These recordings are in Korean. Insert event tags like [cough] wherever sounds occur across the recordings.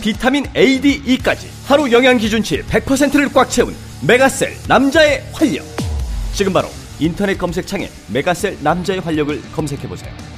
비타민 A, D, E까지 하루 영양 기준치 100%를 꽉 채운 메가셀 남자의 활력. 지금 바로 인터넷 검색창에 메가셀 남자의 활력을 검색해 보세요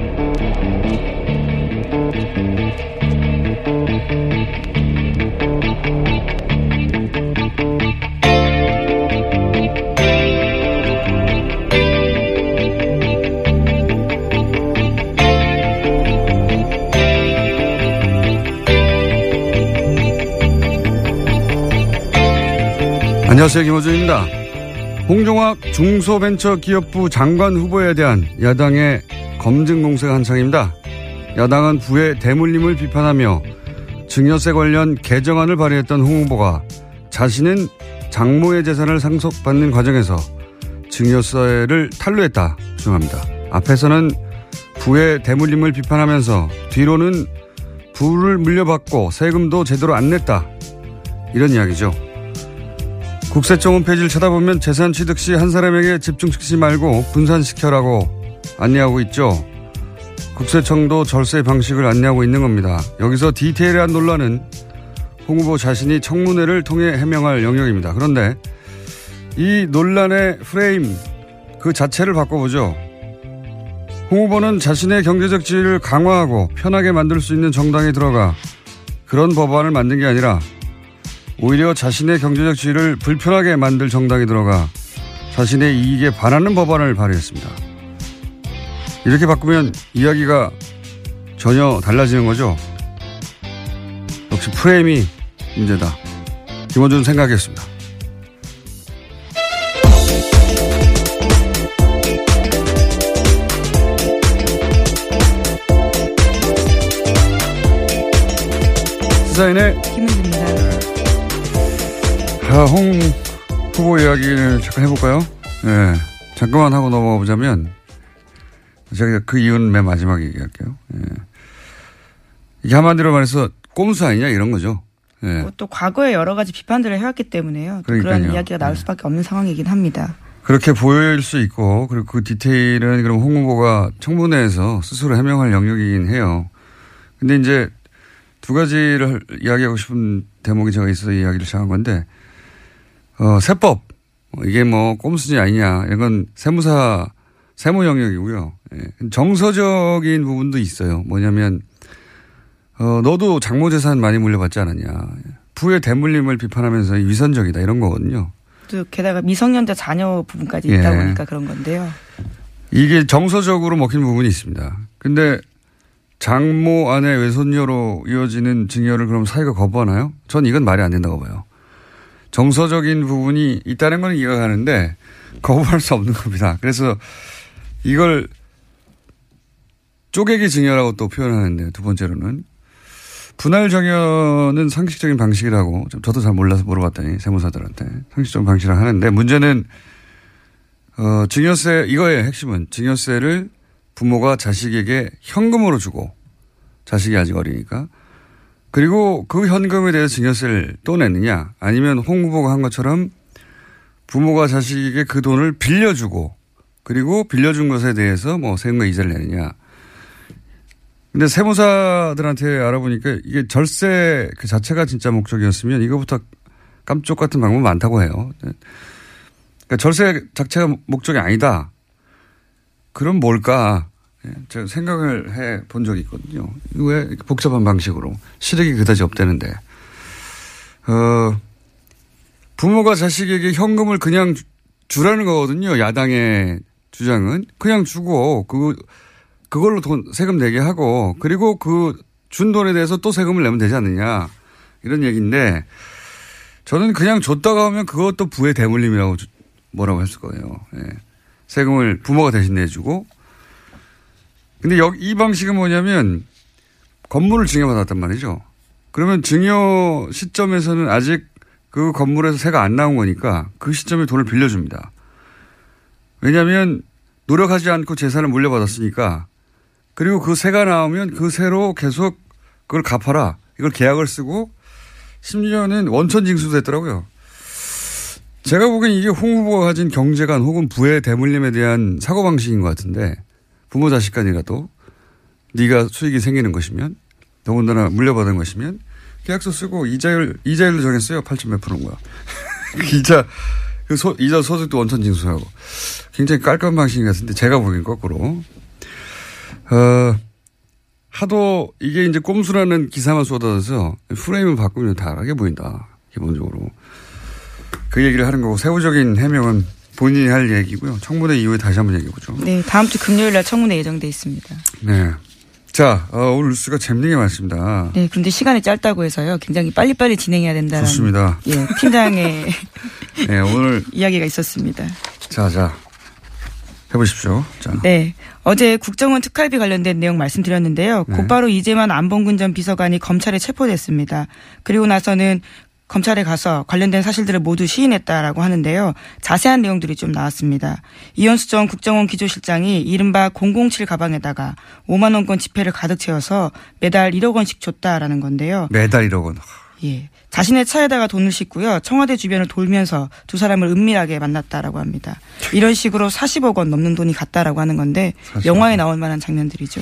안녕하세요. 김호준입니다. 홍종학 중소벤처기업부 장관 후보에 대한 야당의 검증 공세가 한창입니다. 야당은 부의 대물림을 비판하며 증여세 관련 개정안을 발의했던 홍 후보가 자신은 장모의 재산을 상속받는 과정에서 증여세를 탄로했다 주장합니다. 앞에서는 부의 대물림을 비판하면서 뒤로는 부를 물려받고 세금도 제대로 안 냈다. 이런 이야기죠. 국세청 홈페이지를 찾아보면 재산 취득 시 한 사람에게 집중시키지 말고 분산시켜라고 안내하고 있죠. 국세청도 절세 방식을 안내하고 있는 겁니다. 여기서 디테일한 논란은 홍 후보 자신이 청문회를 통해 해명할 영역입니다. 그런데 이 논란의 프레임 그 자체를 바꿔보죠. 홍 후보는 자신의 경제적 지위를 강화하고 편하게 만들 수 있는 정당에 들어가 그런 법안을 만든 게 아니라 오히려 자신의 경제적 지위를 불편하게 만들 정당에 들어가 자신의 이익에 반하는 법안을 발의했습니다. 이렇게 바꾸면 이야기가 전혀 달라지는 거죠. 역시 프레임이 문제다. 김원준 생각했습니다. 시사인의 김은지입니다. 자, 홍 후보 이야기를 잠깐 해볼까요? 네. 잠깐만 하고 넘어가 보자면, 제가 그 이유는 맨 마지막에 얘기할게요. 예. 이게 한마디로 말해서 꼼수 아니냐 이런 거죠. 예. 또 과거에 여러 가지 비판들을 해왔기 때문에요. 또 그런. 이야기가 나올 네. 수밖에 없는 상황이긴 합니다. 그렇게 보일 수 있고, 그리고 그 디테일은 그럼 홍 후보가 청문회에서 스스로 해명할 영역이긴 해요. 근데 이제 두 가지를 이야기하고 싶은 대목이 제가 있어서 이야기를 시작한 건데, 어, 세법. 어, 이게 뭐 꼼수지 아니냐. 이건 세무사, 세무 영역이고요. 예. 정서적인 부분도 있어요. 뭐냐면, 어, 너도 장모 재산 많이 물려받지 않았냐. 부의 대물림을 비판하면서 위선적이다. 이런 거거든요. 또 게다가 미성년자 자녀 부분까지 예. 있다 보니까 그런 건데요. 이게 정서적으로 먹힌 부분이 있습니다. 근데 장모 아내 외손녀로 이어지는 증여를 그럼 사회가 거부하나요? 전 이건 말이 안 된다고 봐요. 정서적인 부분이 있다는 건 이해가 가는데 거부할 수 없는 겁니다. 그래서 이걸 쪼개기 증여라고 또 표현하는데 두 번째로는. 분할 정여는 상식적인 방식이라고 좀 저도 잘 몰라서 물어봤더니 세무사들한테 상식적인 방식을 하는데 문제는 어 증여세 이거의 핵심은 증여세를 부모가 자식에게 현금으로 주고 자식이 아직 어리니까. 그리고 그 현금에 대해서 증여세를 또 내느냐 아니면 홍 후보가 한 것처럼 부모가 자식에게 그 돈을 빌려주고 그리고 빌려준 것에 대해서 뭐 세금과 이자를 내느냐 근데 세무사들한테 알아보니까 이게 절세 그 자체가 진짜 목적이었으면 이거부터 깜쪽 같은 방법 많다고 해요. 그러니까 절세 자체가 목적이 아니다. 그럼 뭘까? 예, 제가 생각을 해 본 적이 있거든요. 왜 복잡한 방식으로 실익이 그다지 없다는데. 어, 부모가 자식에게 현금을 그냥 주라는 거거든요. 야당의 주장은. 그냥 주고, 그, 그걸로 돈, 세금 내게 하고, 그리고 그 준 돈에 대해서 또 세금을 내면 되지 않느냐. 이런 얘기인데, 저는 그냥 줬다가 하면 그것도 부의 대물림이라고 주- 뭐라고 했을 거예요. 예. 세금을 부모가 대신 내주고. 근데 여기 이 방식은 뭐냐면 건물을 증여받았단 말이죠. 그러면 증여 시점에서는 아직 그 건물에서 세가 안 나온 거니까 그 시점에 돈을 빌려줍니다. 왜냐하면 노력하지 않고 재산을 물려받았으니까 그리고 그 세가 나오면 그 세로 계속 그걸 갚아라. 이걸 계약을 쓰고 심지어는 원천 징수됐더라고요. 제가 보기엔 이게 홍 후보가 가진 경제관 혹은 부의 대물림에 대한 사고방식인 것 같은데 부모 자식 간이라도 네가 수익이 생기는 것이면 더군다나 물려받은 것이면 계약서 쓰고 이자율 이자율로 정했어요. 8. 몇 프로인 거야. [laughs] 그 이자 그 소, 이자 소득도 원천 징수하고 굉장히 깔끔한 방식인 것 같은데 제가 보기엔 거꾸로 어 하도 이게 이제 꼼수라는 기사만 쏟아져서 프레임을 바꾸면 다르게 보인다 기본적으로 그 얘기를 하는 거고 세부적인 해명은 본인이 할 얘기고요. 청문회 이후에 다시 한번 얘기해 보죠. 네, 다음 주 금요일 날 청문회 예정돼 있습니다. 네. 자, 어, 오늘 뉴스가 재밌는 게 많습니다. 네, 그런데 시간이 짧다고 해서요. 굉장히 빨리빨리 진행해야 된다는 좋습니다. 예, 팀장의 [laughs] 네, 오늘 [laughs] 이야기가 있었습니다. 자, 자. 해보십시오. 자. 네. 어제 국정원 특활비 관련된 내용 말씀드렸는데요. 네. 곧바로 이재만 안봉근 전 비서관이 검찰에 체포됐습니다. 그리고 나서는 검찰에 가서 관련된 사실들을 모두 시인했다라고 하는데요. 자세한 내용들이 좀 나왔습니다. 이현수 전 국정원 기조실장이 이른바 007 가방에다가 5만 원권 지폐를 가득 채워서 매달 1억 원씩 줬다라는 건데요. 매달 1억 원. 예. 자신의 차에다가 돈을 싣고요. 청와대 주변을 돌면서 두 사람을 은밀하게 만났다라고 합니다. 이런 식으로 40억 원 넘는 돈이 갔다라고 하는 건데 40억 영화에 나올 만한 장면들이죠.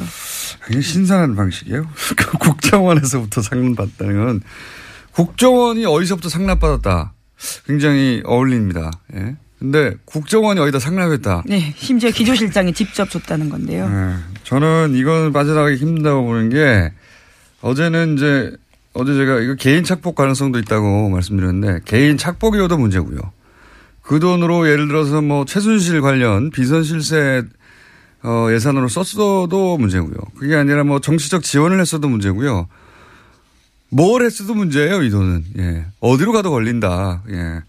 굉장히 신선한 방식이에요. [laughs] 그 국정원에서부터 상납받다는 건 국정원이 어디서부터 상납받았다. 굉장히 어울립니다. 예. 근데 국정원이 어디다 상납했다. 네. 심지어 기조실장이 직접 줬다는 건데요. 네. 저는 이건 빠져나가기 힘들다고 보는 게 어제는 이제 어제 제가 이거 개인 착복 가능성도 있다고 말씀드렸는데 개인 착복이어도 문제고요. 그 돈으로 예를 들어서 뭐 최순실 관련 비선 실세 어, 예산으로 썼어도 문제고요. 그게 아니라 뭐 정치적 지원을 했어도 문제고요. 뭘 했어도 문제예요, 이 돈은. 예. 어디로 가도 걸린다. 예.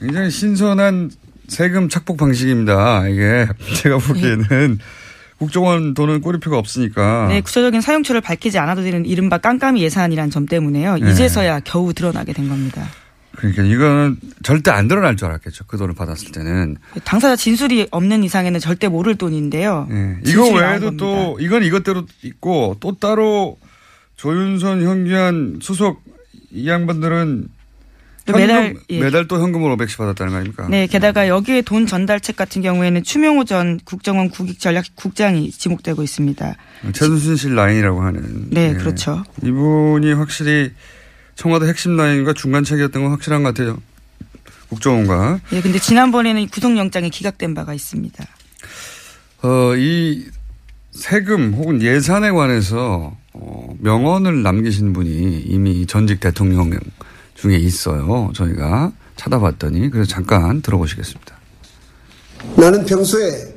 굉장히 신선한 세금 착복 방식입니다. 이게 [laughs] 제가 보기에는 국정원 돈은 꼬리표가 없으니까. 네, 구체적인 사용처를 밝히지 않아도 되는 이른바 깜깜이 예산이란 점 때문에요. 네. 이제서야 겨우 드러나게 된 겁니다. 그러니까 이거는 절대 안 드러날 줄 알았겠죠. 그 돈을 받았을 때는. 당사자 진술이 없는 이상에는 절대 모를 돈인데요. 예. 이거 외에도. 또 이건 이것대로 있고 또 따로 조윤선, 현기한 수석 이 양반들은 또 현금, 매달, 예. 매달 또 현금을 500씩 받았다는 거 아닙니까? 네, 게다가 여기에 돈 전달책 같은 경우에는 추명호 전 국정원 국익전략국장이 지목되고 있습니다. 최순실 라인이라고 하는. 네, 예. 그렇죠. 이분이 확실히 청와대 핵심 라인과 중간책이었던 건 확실한 것 같아요. 국정원과. 예, 근데 지난번에는 구속영장이 기각된 바가 있습니다. 어, 이 세금 혹은 예산에 관해서 어, 명언을 남기신 분이 이미 전직 대통령 중에 있어요. 저희가 찾아봤더니 그래서 잠깐 들어보시겠습니다. 나는 평소에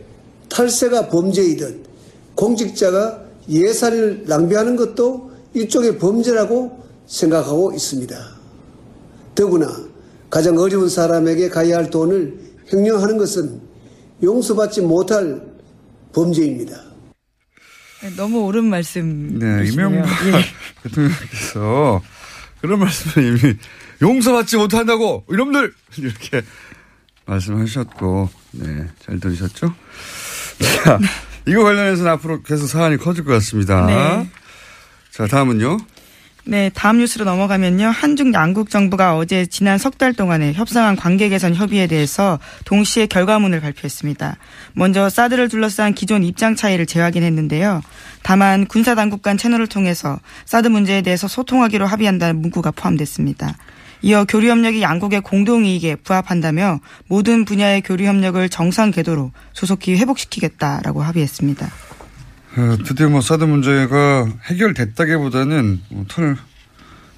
탈세가 범죄이듯 공직자가 예산을 낭비하는 것도 일종의 범죄라고 생각하고 있습니다. 더구나 가장 어려운 사람에게 가야 할 돈을 횡령하는 것은 용서받지 못할 범죄입니다. 네, 너무 옳은 말씀. 네, 이명박 [laughs] 대통령께서 그런 말씀을 이미 용서받지 못한다고 이놈들 이렇게 말씀하셨고 네, 잘 들으셨죠? 자, 이거 관련해서는 앞으로 계속 사안이 커질 것 같습니다. 네. 자, 다음은요. 네, 다음 뉴스로 넘어가면요. 한중 양국 정부가 어제 지난 석 달 동안에 협상한 관계 개선 협의에 대해서 동시에 결과문을 발표했습니다. 먼저 사드를 둘러싼 기존 입장 차이를 재확인했는데요. 다만 군사 당국 간 채널을 통해서 사드 문제에 대해서 소통하기로 합의한다는 문구가 포함됐습니다. 이어 교류 협력이 양국의 공동 이익에 부합한다며 모든 분야의 교류 협력을 정상 궤도로 조속히 회복시키겠다라고 합의했습니다. 어, 드디어 뭐 사드 문제가 해결됐다기보다는 뭐 털,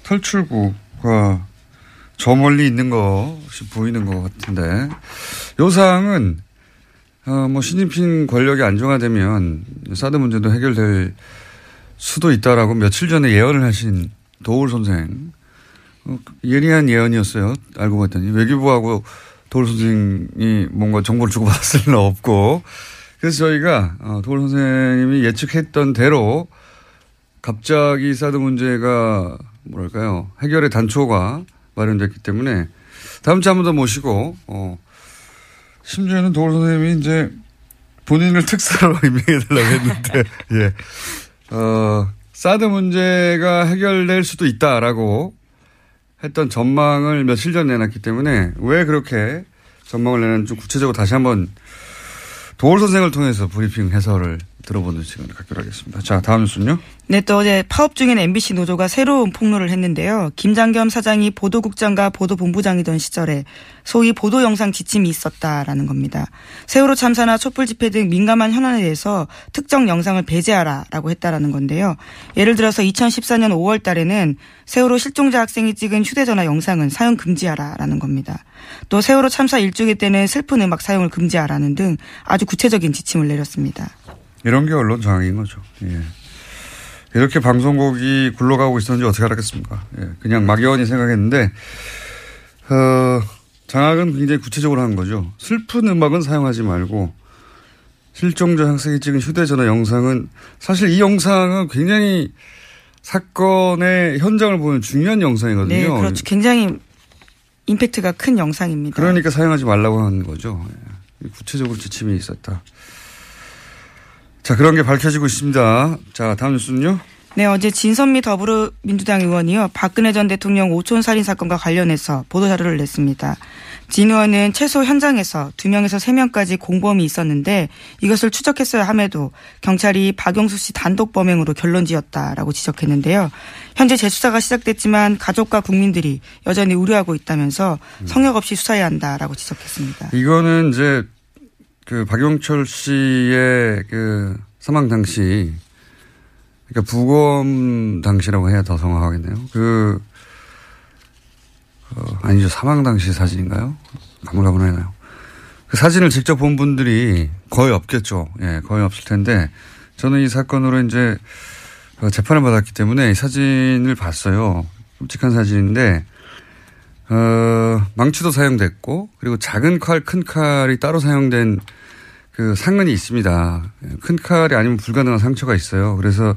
탈출구가 저 멀리 있는 것이 보이는 것 같은데. 요 사항은 어, 뭐 시진핑 권력이 안정화되면 사드 문제도 해결될 수도 있다라고 며칠 전에 예언을 하신 도울 선생. 어, 예리한 예언이었어요. 알고 봤더니. 외교부하고 도울 선생이 뭔가 정보를 주고받았을 리는 없고 그래서 저희가 어, 도울 선생님이 예측했던 대로 갑자기 사드 문제가 뭐랄까요 해결의 단초가 마련됐기 때문에 다음 주에 한 번 더 모시고 어, 심지어는 도울 선생님이 이제 본인을 특사로 [laughs] 임명해달라고 했는데 [laughs] 예. 어, 사드 문제가 해결될 수도 있다라고 했던 전망을 며칠 전 내놨기 때문에 왜 그렇게 전망을 내는지 좀 구체적으로 다시 한번 도울 선생을 통해서 브리핑 해설을 들어보는 시간을 갖기로 하겠습니다. 자, 다음 뉴스는요? 네, 또 어제 파업 중인 MBC 노조가 새로운 폭로를 했는데요. 김장겸 사장이 보도국장과 보도본부장이던 시절에 소위 보도 영상 지침이 있었다라는 겁니다. 세월호 참사나 촛불 집회 등 민감한 현안에 대해서 특정 영상을 배제하라라고 했다라는 건데요. 예를 들어서 2014년 5월 달에는 세월호 실종자 학생이 찍은 휴대전화 영상은 사용 금지하라라는 겁니다. 또 세월호 참사 일주기 때는 슬픈 음악 사용을 금지하라는 등 아주 구체적인 지침을 내렸습니다. 이런 게 언론 장악인 거죠. 예. 이렇게 방송국이 굴러가고 있었는지 어떻게 알았겠습니까? 예. 그냥 막연히 생각했는데, 어, 장악은 굉장히 구체적으로 한 거죠. 슬픈 음악은 사용하지 말고, 실종자 학생이 찍은 휴대전화 영상은, 사실 이 영상은 굉장히 사건의 현장을 보는 중요한 영상이거든요. 네, 그렇죠. 굉장히 임팩트가 큰 영상입니다. 그러니까 사용하지 말라고 하는 거죠. 예. 구체적으로 지침이 있었다. 자, 그런 게 밝혀지고 있습니다. 자, 다음 뉴스는요? 네, 어제 진선미 더불어민주당 의원이요. 박근혜 전 대통령 오촌 살인 사건과 관련해서 보도 자료를 냈습니다. 진 의원은 최소 현장에서 2명에서 3명까지 공범이 있었는데 이것을 추적했어야 함에도 경찰이 박영수 씨 단독 범행으로 결론 지었다라고 지적했는데요. 현재 재수사가 시작됐지만 가족과 국민들이 여전히 우려하고 있다면서 성역 없이 수사해야 한다라고 지적했습니다. 이거는 이제 그 박용철 씨의 그 사망 당시 그러니까 부검 당시라고 해야 더 정확하겠네요. 그 어, 아니죠 사망 당시 사진인가요? 가물가물하나요? 그 사진을 직접 본 분들이 거의 없겠죠. 예, 거의 없을 텐데 저는 이 사건으로 이제 어, 재판을 받았기 때문에 이 사진을 봤어요. 끔찍한 사진인데 어, 망치도 사용됐고 그리고 작은 칼, 큰 칼이 따로 사용된 그 상흔이 있습니다. 큰 칼이 아니면 불가능한 상처가 있어요. 그래서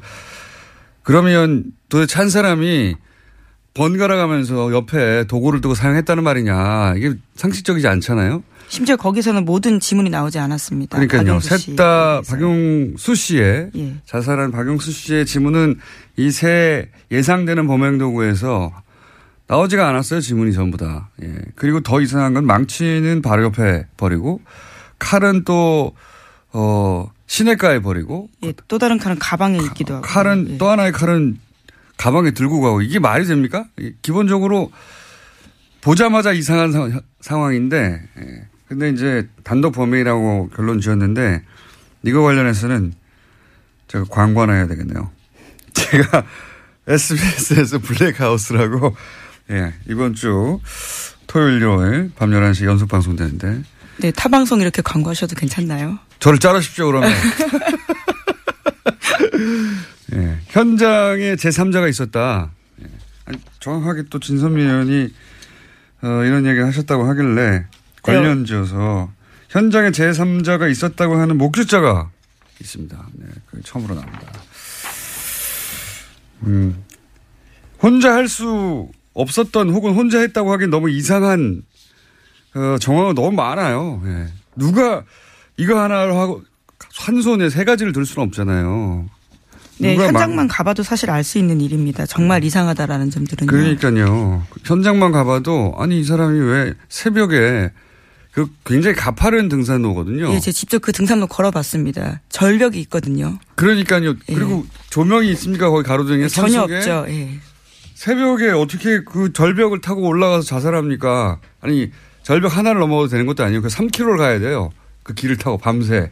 그러면 도대체 한 사람이 번갈아 가면서 옆에 도구를 두고 사용했다는 말이냐. 이게 상식적이지 않잖아요. 심지어 거기서는 모든 지문이 나오지 않았습니다. 그러니까요. 셋 다. 박용수 씨의 예. 자살한 박용수 씨의 지문은 이 세 예상되는 범행 도구에서 나오지가 않았어요. 지문이 전부 다. 예. 그리고 더 이상한 건 망치는 바로 옆에 버리고 칼은 또, 어, 시내가에 버리고 예, 또 다른 칼은 가방에 있기도 하고. 칼은 예. 또 하나의 칼은 가방에 들고 가고 이게 말이 됩니까? 기본적으로 보자마자 이상한 사- 상황인데 예. 근데 이제 단독 범행이라고 결론 지었는데 이거 관련해서는 제가 광고 하나 해야 되겠네요. [laughs] 제가 SBS에서 블랙하우스라고 예, 이번 주 토요일, 일요일 밤 11시 연속 방송되는데 네, 타방송 이렇게 광고하셔도 괜찮나요? 저를 자르십시오, 그러면. [laughs] 예, 현장에 제3자가 있었다. 예. 아니, 정확하게 또 진선미 의원이 어, 이런 얘기를 하셨다고 하길래 관련 지어서 현장에 제3자가 있었다고 하는 목격자가 있습니다. 네, 그 처음으로 나옵니다. 음, 혼자 할 수 없었던 혹은 혼자 했다고 하기엔 너무 이상한 어, 정황가 너무 많아요. 예. 누가 이거 하나를 하고 한 손에 세 가지를 들 수는 없잖아요. 네, 현장만 가봐도 사실 알 수 있는 일입니다. 정말 이상하다라는 점들은요. 그러니까요. 현장만 가봐도 아니 이 사람이 왜 새벽에 그 굉장히 가파른 등산로거든요. 예, 제가 직접 그 등산로 걸어봤습니다. 절벽이 있거든요. 그러니까요. 그리고 조명이 있습니까 거기 가로등에 전혀? 없죠. 예. 새벽에 어떻게 그 절벽을 타고 올라가서 자살합니까? 아니 절벽 하나를 넘어도 되는 것도 아니고 그 3km를 가야 돼요. 그 길을 타고 밤새.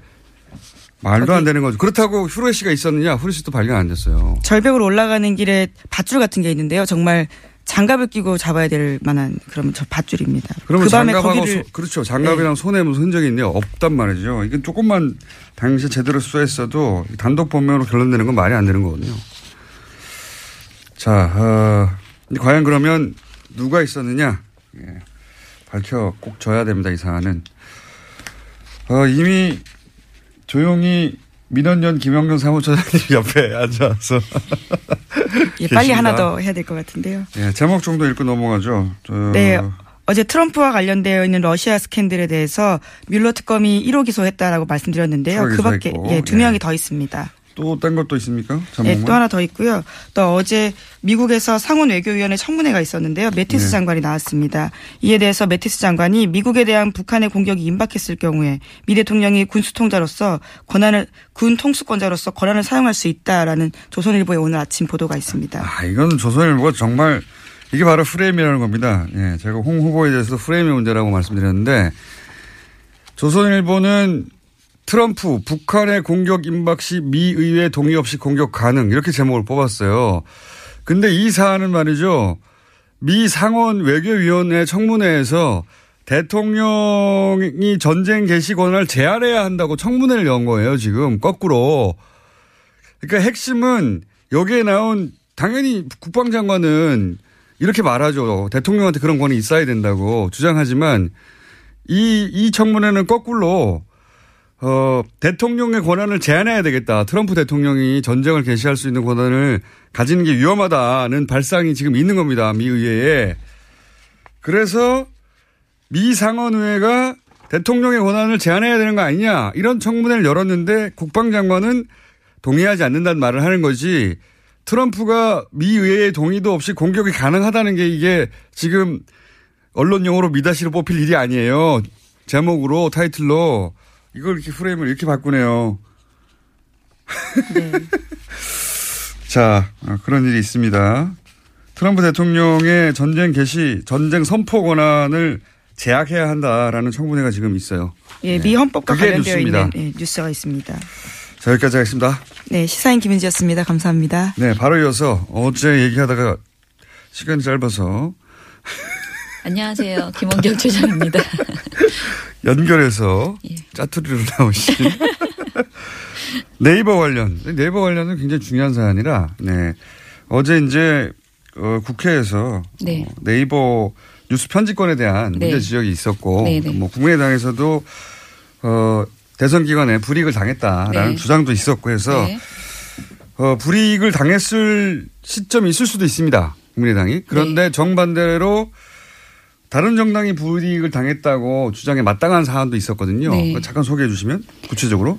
말도 안 되는 거죠. 그렇다고 후레 씨가 있었느냐? 후레 씨도 발견 안 됐어요. 절벽으로 올라가는 길에 밧줄 같은 게 있는데요. 정말 장갑을 끼고 잡아야 될 만한 그런 저 밧줄입니다. 그러면 그 밤에 장갑하고 네. 소- 그렇죠. 장갑이랑 손에 무슨 흔적이 있네요. 없단 말이죠. 이건 조금만 당시 제대로 수사했어도 단독 범행으로 결론 내는 건 말이 안 되는 거거든요. 자, 어, 과연 그러면 누가 있었느냐? 예, 밝혀 꼭 져야 됩니다. 이 사안은. 어, 이미 조용히 민원연 김영경 사무처장님 [laughs] 옆에 앉아서 [laughs] 예, 빨리. 하나 더 해야 될 것 같은데요. 예, 제목 정도 읽고 넘어가죠. 저, 네. 어제 트럼프와 관련되어 있는 러시아 스캔들에 대해서 뮬러 특검이 1호 기소했다라고 말씀드렸는데요. 그 밖에 예, 두 예. 명이 더 있습니다. 또 딴 것도 있습니까? 네? 또 하나 더 있고요. 또 어제 미국에서 상원 외교위원회 청문회가 있었는데요. 매티스 네. 장관이 나왔습니다. 이에 대해서 매티스 장관이 미국에 대한 북한의 공격이 임박했을 경우에 미 대통령이 군수통자로서 권한을 군 통수권자로서 권한을 사용할 수 있다라는 조선일보의 오늘 아침 보도가 있습니다. 아, 이건 조선일보가 정말 이게 바로 프레임이라는 겁니다. 예, 제가 홍 후보에 대해서 프레임의 문제라고 말씀드렸는데 조선일보는 트럼프 북한의 공격 임박 시 미 의회 동의 없이 공격 가능 이렇게 제목을 뽑았어요. 근데 이 사안은 말이죠. 미 상원 외교위원회 청문회에서 대통령이 전쟁 개시 권한을 제한해야 한다고 청문회를 연 거예요, 지금. 거꾸로. 그러니까 핵심은 여기에 나온 당연히 국방장관은 이렇게 말하죠. 대통령한테 그런 권이 있어야 된다고 주장하지만 이, 이 청문회는 거꾸로 어, 대통령의 권한을 제한해야 되겠다. 트럼프 대통령이 전쟁을 개시할 수 있는 권한을 가지는 게 위험하다는 발상이 지금 있는 겁니다. 미 의회에. 그래서 미 상원의회가 대통령의 권한을 제한해야 되는 거 아니냐. 이런 청문회를 열었는데 국방장관은 동의하지 않는다는 말을 하는 거지. 트럼프가 미 의회의 동의도 없이 공격이 가능하다는 게 이게 지금 언론 용어로 미다시로 뽑힐 일이 아니에요. 제목으로 타이틀로 이걸 이렇게 프레임을 이렇게 바꾸네요. [laughs] 자, 어, 그런 일이 있습니다. 트럼프 대통령의 전쟁 개시, 전쟁 선포 권한을 제약해야 한다라는 청문회가 지금 있어요. 예, 미 헌법과 관련되어 뉴스입니다. 있는 예, 뉴스가 있습니다. 자, 여기까지 하겠습니다. 네, 시사인 김은지였습니다. 감사합니다. 네, 바로 이어서 어제 얘기하다가 시간이 짧아서 안녕하세요. 김원경 최장입니다. [laughs] 연결해서 예. 짜투리로 나오신 [laughs] 네이버 관련 네이버 관련은 굉장히 중요한 사안이라 네 어제 이제 어, 국회에서 네. 어, 네이버 뉴스 편집권에 대한 네. 문제 지적이 있었고 네, 네. 뭐 국민의당에서도 어, 대선 기간에 불이익을 당했다라는 네. 주장도 있었고 해서 네. 어, 불이익을 당했을 시점이 있을 수도 있습니다. 국민의당이. 그런데 네. 정반대로 다른 정당이 불이익을 당했다고 주장에 마땅한 사안도 있었거든요. 네. 잠깐 소개해 주시면 구체적으로.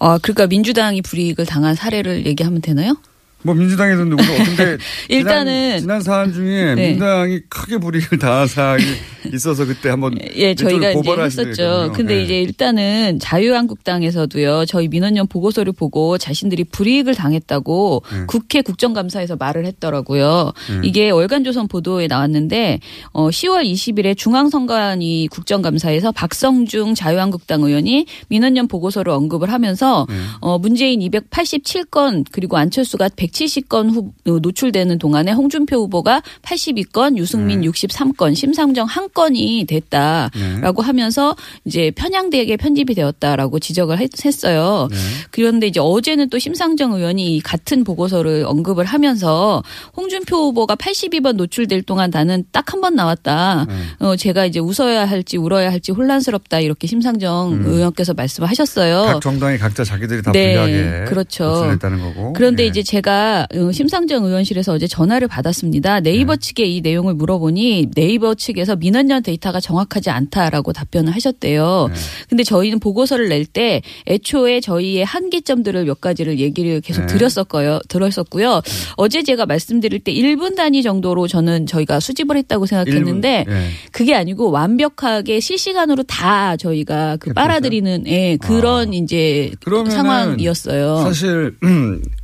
아, 그러니까 민주당이 불이익을 당한 사례를 얘기하면 되나요? 뭐 민주당에도 누구 근데 일단은- 지난, 지난 사안 중에 네. 민주당이 크게 불이익을 당한 사안이 [laughs] 있어서 그때 한번 예, 저희가 이제 했었죠. 근데 네. 이제 일단은 자유한국당에서도요, 저희 민원연 보고서를 보고 자신들이 불이익을 당했다고 네. 국회 국정감사에서 말을 했더라고요. 네. 이게 월간조선 보도에 나왔는데, 어, 10월 20일에 중앙선관위 국정감사에서 박성중 자유한국당 의원이 민원연 보고서를 언급을 하면서, 네. 어, 문재인 287건, 그리고 안철수가 170건 후, 어, 노출되는 동안에 홍준표 후보가 82건, 유승민 63건, 심상정 한 건이 됐다라고 하면서 이제 편향되게 편집이 되었다라고 지적을 했- 했어요. 그런데 이제 어제는 또 심상정 의원이 이 같은 보고서를 언급을 하면서 홍준표 후보가 82번 노출될 동안 나는 딱 한 번 나왔다. 어, 제가 이제 웃어야 할지 울어야 할지 혼란스럽다 이렇게 심상정 의원께서 말씀하셨어요. 각 정당이 각자 자기들이 다 네, 불리하게 그렇죠. 노출됐다는 거고. 그런데 예. 이제 제가 어, 심상정 의원실에서 어제 전화를 받았습니다. 네이버 측에 이 내용을 물어보니 네이버 측에서 민원연 데이터가 정확하지 않다라고 답변을 하셨대요. 네. 근데 저희는 보고서를 낼 때 애초에 저희의 한계점들을 몇 가지를 얘기를 계속 네. 드렸었고요. 들었었고요. 어제 제가 말씀드릴 때 1분 단위 정도로 저는 저희가 수집을 했다고 생각했는데 예. 그게 아니고 완벽하게 실시간으로 다 저희가 그 빨아들이는 예, 그런 이제 아. 그러면은 상황이었어요. 사실 [clears throat]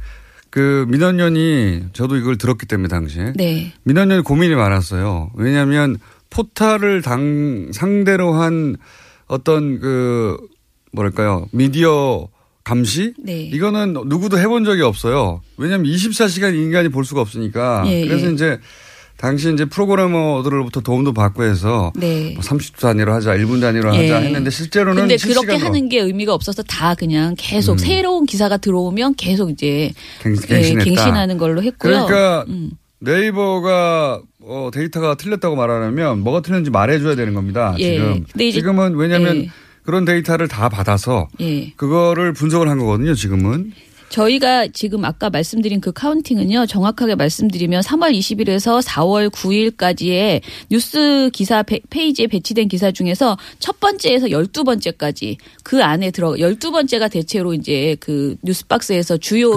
그 민원연이 저도 이걸 들었기 때문에 당시에 네. 민원연이 고민이 많았어요. 왜냐하면 포탈을 당 상대로 한 어떤 그 뭐랄까요 미디어 감시 네. 이거는 누구도 해본 적이 없어요. 왜냐하면 24시간 인간이 볼 수가 없으니까. 예, 그래서 예. 이제 당시 이제 프로그래머들로부터 도움도 받고 해서 네. 뭐 30초 단위로 하자, 1분 단위로 예. 하자 했는데 실제로는 근데 그렇게 하는 게 의미가 없어서 다 그냥 계속 음. 새로운 기사가 들어오면 계속 이제 갱, 예. 갱신하는 걸로 했고요. 그러니까 음. 네이버가 어, 데이터가 틀렸다고 말하려면 뭐가 틀렸는지 말해줘야 되는 겁니다. 예. 지금 지금은 왜냐하면 예. 그런 데이터를 다 받아서 예. 그거를 분석을 한 거거든요. 지금은 저희가 지금 아까 말씀드린 그 카운팅은요, 정확하게 말씀드리면 3월 20일에서 4월 9일까지의 뉴스 기사 페- 페이지에 배치된 기사 중에서 첫 번째에서 12번째까지 그 안에 들어, 12번째가 대체로 이제 그 뉴스박스에서 주요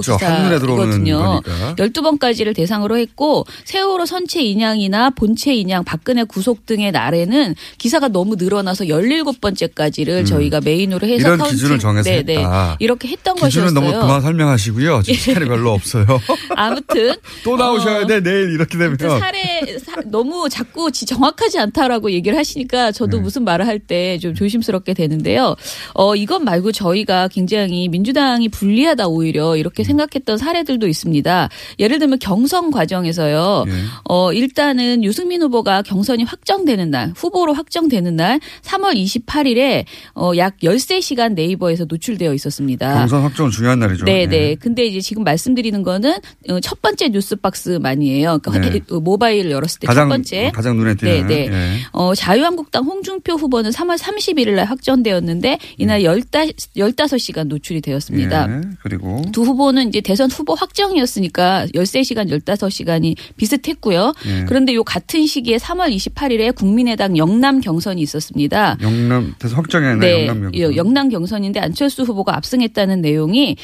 들어오는 기사거든요. 거니까. 12번까지를 대상으로 했고, 세월호 선체 인양이나 본체 인양, 박근혜 구속 등의 날에는 기사가 너무 늘어나서 17번째까지를 저희가 메인으로 해서 음. 이런 카운팅. 기준을 정해서 네, 네. 이렇게 했던 것이었어요. 설명하시고요. 지금 시간이 별로 없어요. [laughs] 아무튼 또 나오셔야 어, 돼 내일 이렇게 되면 사례 사- 너무 자꾸 지- 정확하지 않다라고 얘기를 하시니까 저도 네. 무슨 말을 할 때 좀 조심스럽게 되는데요. 어 이것 말고 저희가 굉장히 민주당이 불리하다 오히려 음. 이렇게 생각했던 사례들도 있습니다. 예를 들면 경선 과정에서요. 예. 어 일단은 유승민 후보가 경선이 확정되는 날 후보로 확정되는 날 3월 28일에 어 약 13시간 네이버에서 노출되어 있었습니다. 경선 확정은 중요한 날이죠. 네, 예. 네. 근데 이제 지금 말씀드리는 거는 어, 첫 번째 뉴스박스만이에요. 그러니까 네. 어, 모바일을 열었을 때 첫 번째. 가장 눈에 띄는 네, 네. 예. 어, 자유한국당 홍준표 후보는 3월 31일 날 확정되었는데 이날 15, 시간 노출이 되었습니다. 예. 그리고 두 후보는 이제 대선 후보 확정이었으니까 13시간, 15시간이 비슷했고요. 예. 그런데 요 같은 시기에 3월 28일에 국민의당 영남 경선이 있었습니다. 영남 대선 확정이 아니라 네, 영남 예, 경선. 영남 경선인데 안철수 후보가 압승했다는 내용이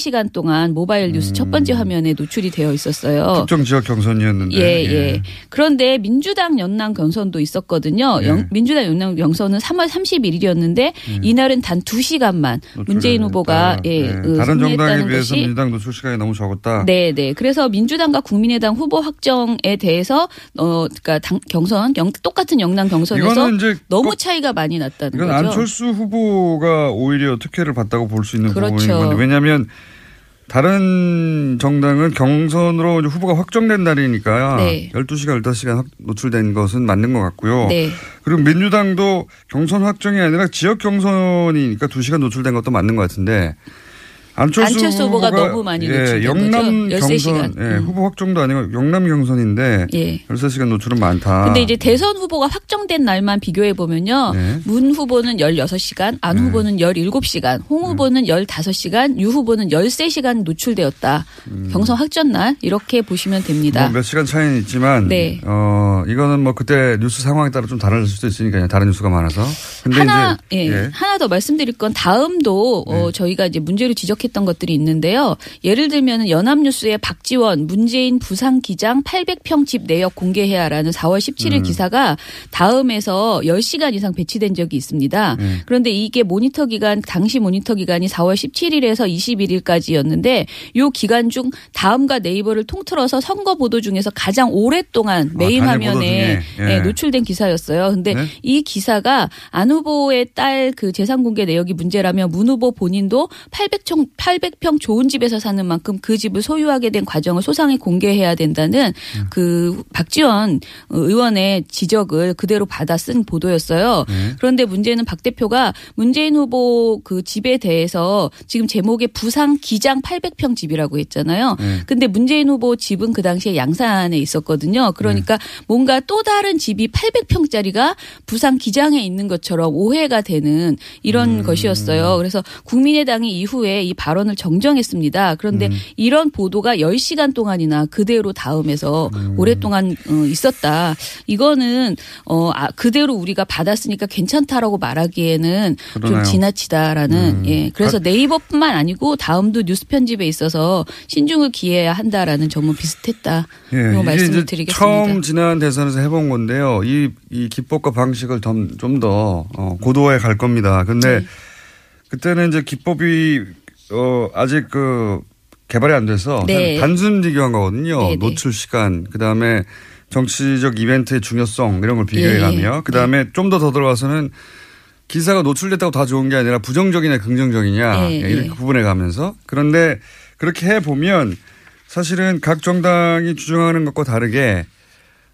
13시간 동안 모바일 뉴스 첫 번째 화면에 노출이 되어 있었어요. 음. 특정 지역 경선이었는데. 예, 예. 그런데 민주당 연남 경선도 있었거든요. 예. 영- 민주당 연남 경선은 3월 31일이었는데 이날은 단 2시간만 문재인 후보가 예, 했다. 그 다른 정당에 비해서 것이 민주당 노출 시간이 너무 적었다. 네, 네. 그래서 민주당과 국민의당 후보 확정에 대해서 어 그러니까 당, 경선 영, 똑같은 영남 경선에서 너무 꼭- 차이가 많이 났다는 이건 거죠. 안철수 후보가 오히려 특혜를 받다고 볼 수 있는 그렇죠. 부분인 건데 왜냐하면 다른 정당은 경선으로 후보가 확정된 날이니까 네. 12시간, 15시간 확- 노출된 것은 맞는 것 같고요. 네. 그리고 민주당도 경선 확정이 아니라 지역 경선이니까 2시간 노출된 것도 맞는 것 같은데 안철수, 안철수 후보가 너무 많이 노출된 영남 거죠. 경선 13시간. 예, 음. 후보 확정도 아니고 영남 경선인데 예. 13시간 노출은 많다. 근데 이제 대선 후보가 확정된 날만 비교해 보면요. 네. 문 후보는 16시간, 안 후보는 17시간, 홍 후보는 15시간, 유 후보는 13시간 노출되었다. 경선 확정 날 이렇게 보시면 됩니다. 음. 뭐몇 시간 차이는 있지만 네. 어 이거는 뭐 그때 뉴스 상황에 따라 좀 달라질 수도 있으니까요. 다른 뉴스가 많아서. 근데 하나, 예, 예. 하나 더 말씀드릴 건 다음도 네. 어, 저희가 이제 문제로 지적했 던 것들이 있는데요. 예를 들면 연합뉴스의 박지원 문재인 부산 기장 800평 집 내역 공개해야라는 4월 17일 음. 기사가 다음에서 10시간 이상 배치된 적이 있습니다. 네. 그런데 이게 모니터 기간 당시 모니터 기간이 4월 17일에서 21일까지였는데 요 기간 중 다음과 네이버를 통틀어서 선거 보도 중에서 가장 오랫동안 메인 단일 보도 화면에. 예. 예, 노출된 기사였어요. 근데 네. 이 기사가 안 후보의 딸 그 재산 공개 내역이 문제라면 문 후보 본인도 800평 800평 좋은 집에서 사는 만큼 그 집을 소유하게 된 과정을 소상히 공개해야 된다는 음. 그 박지원 의원의 지적을 그대로 받아 쓴 보도였어요. 네. 그런데 문제는 박 대표가 문재인 후보 그 집에 대해서 지금 제목에 부산 기장 800평 집이라고 했잖아요. 네. 근데 문재인 후보 집은 그 당시에 양산에 있었거든요. 그러니까 네. 뭔가 또 다른 집이 800평짜리가 부산 기장에 있는 것처럼 오해가 되는 이런 음. 것이었어요. 그래서 국민의당이 이후에 이 발언을 정정했습니다. 그런데 음. 이런 보도가 10시간 동안이나 그대로 다음에서 음. 오랫동안 어, 있었다. 이거는 어 아, 그대로 우리가 받았으니까 괜찮다라고 말하기에는 그러네요. 좀 지나치다라는 음. 예. 그래서 네이버뿐만 아니고 다음도 뉴스 편집에 있어서 신중을 기해야 한다라는 점은 비슷했다. 예, 이 이게 말씀을 드리겠습니다. 처음 지난 대선에서 해본 건데요. 이, 이 기법과 방식을 좀더 어, 고도화해 갈 겁니다. 근데 네. 그때는 이제 기법이 어, 아직 그 개발이 안 돼서 네. 단순 비교한 거거든요. 네, 네. 노출 시간, 그 다음에 정치적 이벤트의 중요성 이런 걸 비교해 예, 예. 가며 그 다음에 좀더 더 들어가서는 기사가 노출됐다고 다 좋은 게 아니라 부정적이냐 긍정적이냐 예, 이렇게 예. 구분해 가면서 그런데 그렇게 해 보면 사실은 각 정당이 주장하는 것과 다르게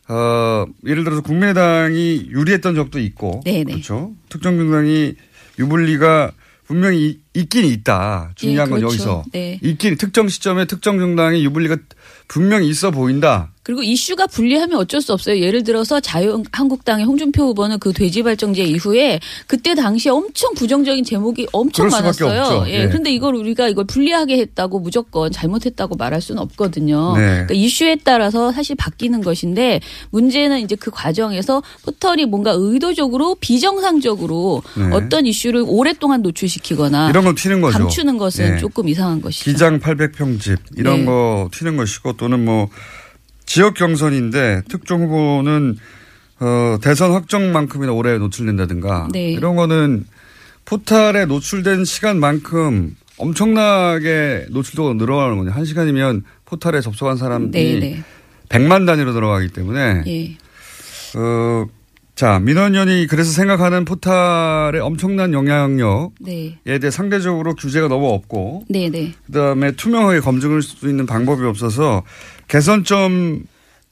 어 예를 들어서 국민의당이 유리했던 적도 있고 네, 네. 그렇죠 특정 정당이 유불리가 분명히 이- 있긴 있다 중요한 예, 건 그렇죠. 여기서 네. 있긴 특정 시점에 특정 정당이 유불리가 분명히 있어 보인다 그리고 이슈가 분리하면 어쩔 수 없어요. 예를 들어서 자유한국당의 홍준표 후보는 그 돼지 발정제 이후에 그때 당시에 엄청 부정적인 제목이 엄청 많았어요. 예. 예. 그런데 이걸 우리가 이걸 분리하게 했다고 무조건 잘못했다고 말할 수는 없거든요. 네. 그러니까 이슈에 따라서 사실 바뀌는 것인데 문제는 이제 그 과정에서 포털이 뭔가 의도적으로 비정상적으로 네. 어떤 이슈를 오랫동안 노출시키거나 이런 건 튀는 거죠. 감추는 것은 예. 조금 이상한 것이죠. 기장 800평집 이런 네. 거 튀는 것이고 또는 뭐 지역 경선인데 특정 후보는 어 대선 확정만큼이나 오래 노출된다든가 네. 이런 거는 포탈에 노출된 시간만큼 엄청나게 노출도가 늘어나는 거죠. 한 시간이면 포탈에 접속한 사람이 네, 네. 100만 단위로 들어가기 때문에 예. 어, 자 민원연이 그래서 생각하는 포탈의 엄청난 영향력에 네. 대해 상대적으로 규제가 너무 없고 네, 네. 그다음에 투명하게 검증할 수 있는 방법이 없어서 개선점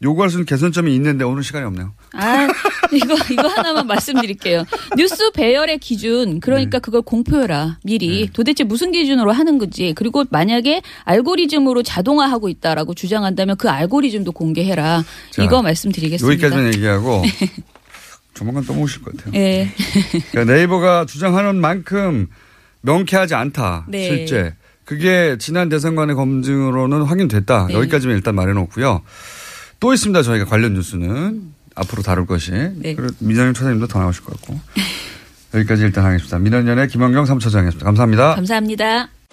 요구할 수 있는 개선점이 있는데 오늘 시간이 없네요. 아, 이거, 이거 하나만 말씀드릴게요. 뉴스 배열의 기준, 네. 그러니까 그걸 공표해라, 미리. 도대체 무슨 기준으로 하는 건지. 그리고 만약에 알고리즘으로 자동화하고 있다라고 주장한다면 그 알고리즘도 공개해라. 자, 이거 말씀드리겠습니다. 여기까지만 얘기하고 [laughs] 조만간 또 모실 것 같아요. 예. 그러니까 네이버가 주장하는 만큼 명쾌하지 않다. 네. 실제. 그게 지난 대선관의 검증으로는 확인됐다. 네. 여기까지만 일단 말해놓고요. 또 있습니다. 저희가 관련 뉴스는 앞으로 다룰 것이. 네. 그리고 민정현 차장님도 더 나오실 것 같고. 여기까지 일단 하겠습니다. 민원연의 김원경 3차장이었습니다. 감사합니다. 감사합니다.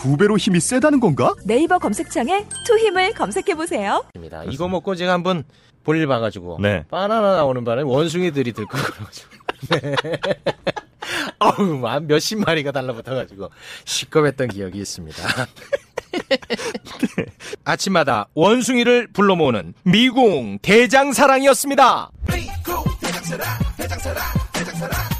두 배로 힘이 세다는 건가? 네이버 검색창에 투 힘을 검색해 보세요. 입니다. 이거 먹고 제가 한번 볼일 봐가지고 네. 바나나 나오는 바람에 원숭이들이 들고 그래가지고 [laughs] 네. 어우 한 몇십 마리가 달라붙어가지고 시겁했던 기억이 있습니다. [laughs] 아침마다 원숭이를 불러 모으는 미궁 대장사랑이었습니다. 장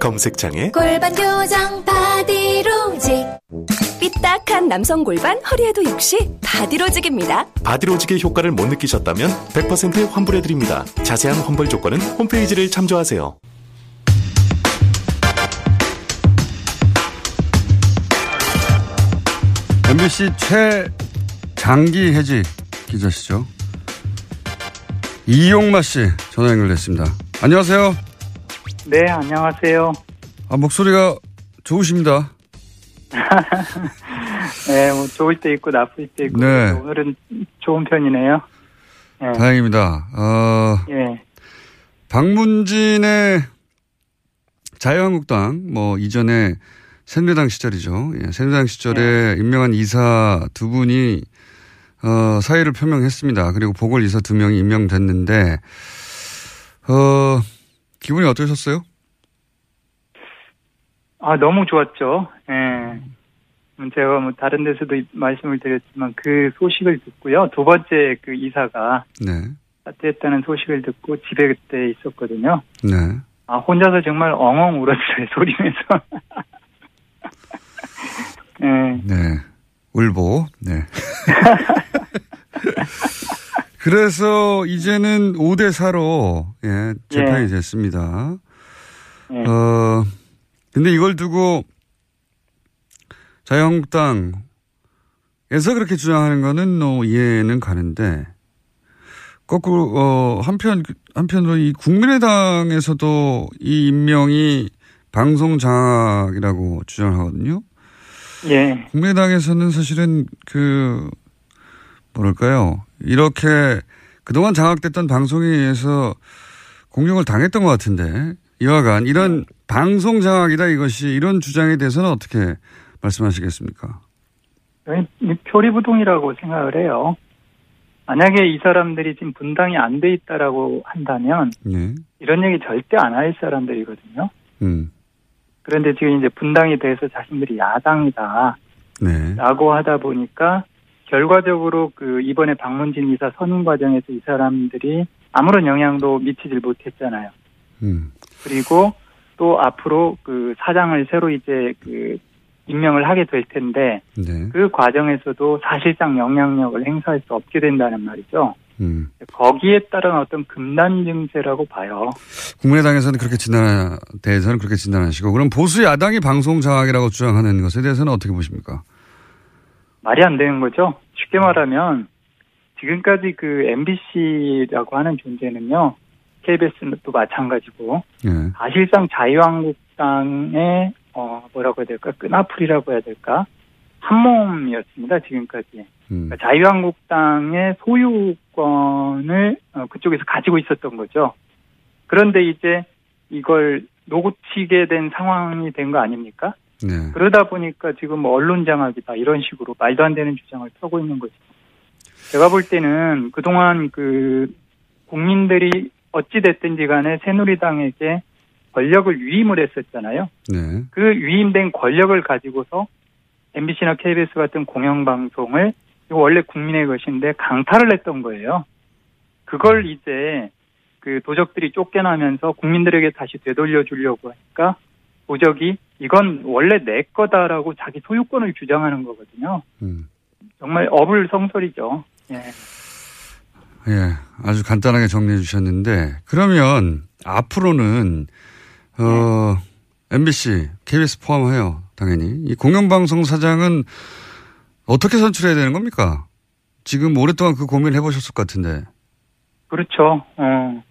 검색창에 골반 교정 바디로직 삐딱한 남성 골반 허리에도 역시 바디로직입니다. 바디로직의 효과를 못 느끼셨다면 100% 환불해드립니다. 자세한 환불 조건은 홈페이지를 참조하세요. MBC 최장기 해지 기자시죠. 이용마 씨 전화 연결됐습니다. 안녕하세요. 네, 안녕하세요. 아, 목소리가 좋으십니다. [laughs] 네, 뭐 좋을 때 있고 나쁠 때 있고 네. 오늘은 좋은 편이네요. 네. 다행입니다. 어, 예. 박문진의 자유한국당 뭐 이전에 새누리당 시절이죠. 예, 새누리당 시절에 임명한 이사 두 분이 어, 사의를 표명했습니다. 그리고 보궐 이사 두 명이 임명됐는데 어, 기분이 어떠셨어요? 아, 너무 좋았죠. 예. 음, 제가 뭐 다른 데서도 말씀을 드렸지만 그 소식을 듣고요. 두 번째 그 이사가 네. 사퇴했다는 소식을 듣고 집에 그때 있었거든요. 네. 아, 혼자서 정말 엉엉 울었어요. [laughs] 소리면서. [laughs] 예. 네. 울보. 네. [laughs] 그래서 이제는 5대 4로 예, 재판이 예. 됐습니다. 예. 어, 근데 이걸 두고 자유한국당에서 그렇게 주장하는 거는 뭐 이해는 가는데 거꾸로 어, 한편 한편으로 이 국민의당에서도 이 임명이 방송 장악이라고 주장하거든요. 예. 국민의당에서는 사실은 그 뭐랄까요 이렇게 그동안 장악됐던 방송에 의해서 공격을 당했던 것 같은데 이와간 이런 방송 장악이다 이것이 이런 주장에 대해서는 어떻게 말씀하시겠습니까? 표리부동이라고 생각을 해요. 만약에 이 사람들이 지금 분당이 안 돼 있다라고 한다면 네. 이런 얘기 절대 안 할 사람들이거든요. 음. 그런데 지금 이제 분당에 대해서 자신들이 야당이다. 네. 라고 하다 보니까 결과적으로 그 이번에 박문진 이사 선임 과정에서 이 사람들이 아무런 영향도 미치질 못했잖아요. 음. 그리고 또 앞으로 그 사장을 새로 이제 그 임명을 하게 될 텐데 네. 그 과정에서도 사실상 영향력을 행사할 수 없게 된다는 말이죠. 음. 거기에 따른 어떤 금단 증세라고 봐요. 국민의당에서는 그렇게 진단 대해서는 그렇게 진단하시고 그럼 보수 야당이 방송 장악이라고 주장하는 것에 대해서는 어떻게 보십니까? 말이 안 되는 거죠. 쉽게 말하면 지금까지 그 MBC라고 하는 존재는요. KBS도 마찬가지고 예. 사실상 자유한국당의 어 뭐라고 해야 될까 끈아풀이라고 해야 될까 한 몸이었습니다 지금까지 음. 그러니까 자유한국당의 소유권을 어, 그쪽에서 가지고 있었던 거죠. 그런데 이제 이걸 놓치게 된 상황이 된 거 아닙니까? 네. 그러다 보니까 지금 뭐 언론 장악이다 이런 식으로 말도 안 되는 주장을 펴고 있는 거죠. 제가 볼 때는 그동안 그 국민들이 어찌 됐든지 간에 새누리당에게 권력을 위임을 했었잖아요. 네. 그 위임된 권력을 가지고서 MBC나 KBS 같은 공영방송을 이거 원래 국민의 것인데 강탈을 했던 거예요. 그걸 이제 그 도적들이 쫓겨나면서 국민들에게 다시 되돌려 주려고 하니까 도적이 이건 원래 내 거다라고 자기 소유권을 주장하는 거거든요. 음. 정말 어불성설이죠. 예. 예, 아주 간단하게 정리해 주셨는데 그러면 앞으로는 어 MBC, KBS 포함하여 당연히 이 공영방송 사장은 어떻게 선출해야 되는 겁니까? 지금 오랫동안 그 고민을 해보셨을 것 같은데. 그렇죠. 어.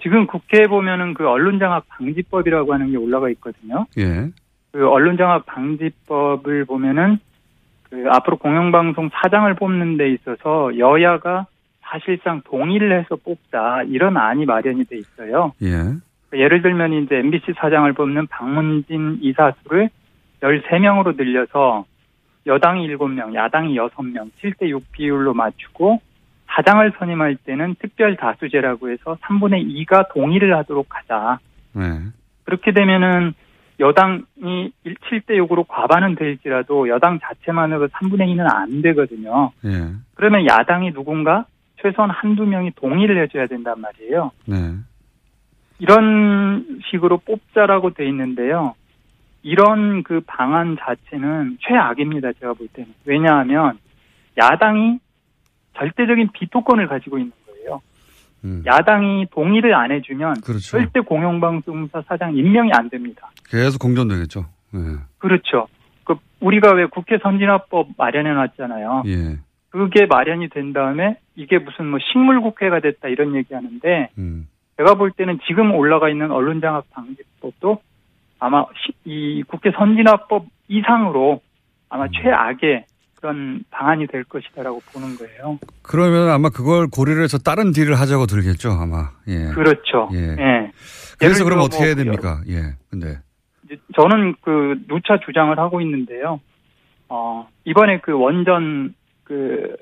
지금 국회에 보면은 그 언론장악 방지법이라고 하는 게 올라가 있거든요. 예. 그 언론장악 방지법을 보면은 그 앞으로 공영방송 사장을 뽑는 데 있어서 여야가 사실상 동의를 해서 뽑자 이런 안이 마련이 돼 있어요. 예. 예를 들면 이제 MBC 사장을 뽑는 박문진 이사 수를 13명으로 늘려서 여당이 7명, 야당이 6명, 7대 6 비율로 맞추고 사장을 선임할 때는 특별 다수제라고 해서 3분의 2가 동의를 하도록 하자. 네. 그렇게 되면은 여당이 7대 6으로 과반은 될지라도 여당 자체만으로 3분의 2는 안 되거든요. 예. 그러면 야당이 누군가 최소한 한두 명이 동의를 해줘야 된단 말이에요. 네. 이런 식으로 뽑자라고 돼 있는데요. 이런 그 방안 자체는 최악입니다. 제가 볼 때는. 왜냐하면 야당이 절대적인 비토권을 가지고 있는. 음. 야당이 동의를 안 해주면 그렇죠. 절대 공영방송사 사장 임명이 안 됩니다. 계속 공존되겠죠. 예. 그렇죠. 그 우리가 왜 국회 선진화법 마련해 놨잖아요. 예. 그게 마련이 된 다음에 이게 무슨 뭐 식물 국회가 됐다 이런 얘기하는데 음. 제가 볼 때는 지금 올라가 있는 언론장악 방지법도 아마 시- 이 국회 선진화법 이상으로 아마 음. 최악의 그런 방안이 될 것이다라고 보는 거예요. 그러면 아마 그걸 고려를 해서 다른 딜을 하자고 들겠죠, 아마. 예. 그렇죠. 예. 예. 그래서 그럼 어떻게 뭐 해야 됩니까? 예. 근데. 저는 그 누차 주장을 하고 있는데요. 어, 이번에 그 원전 그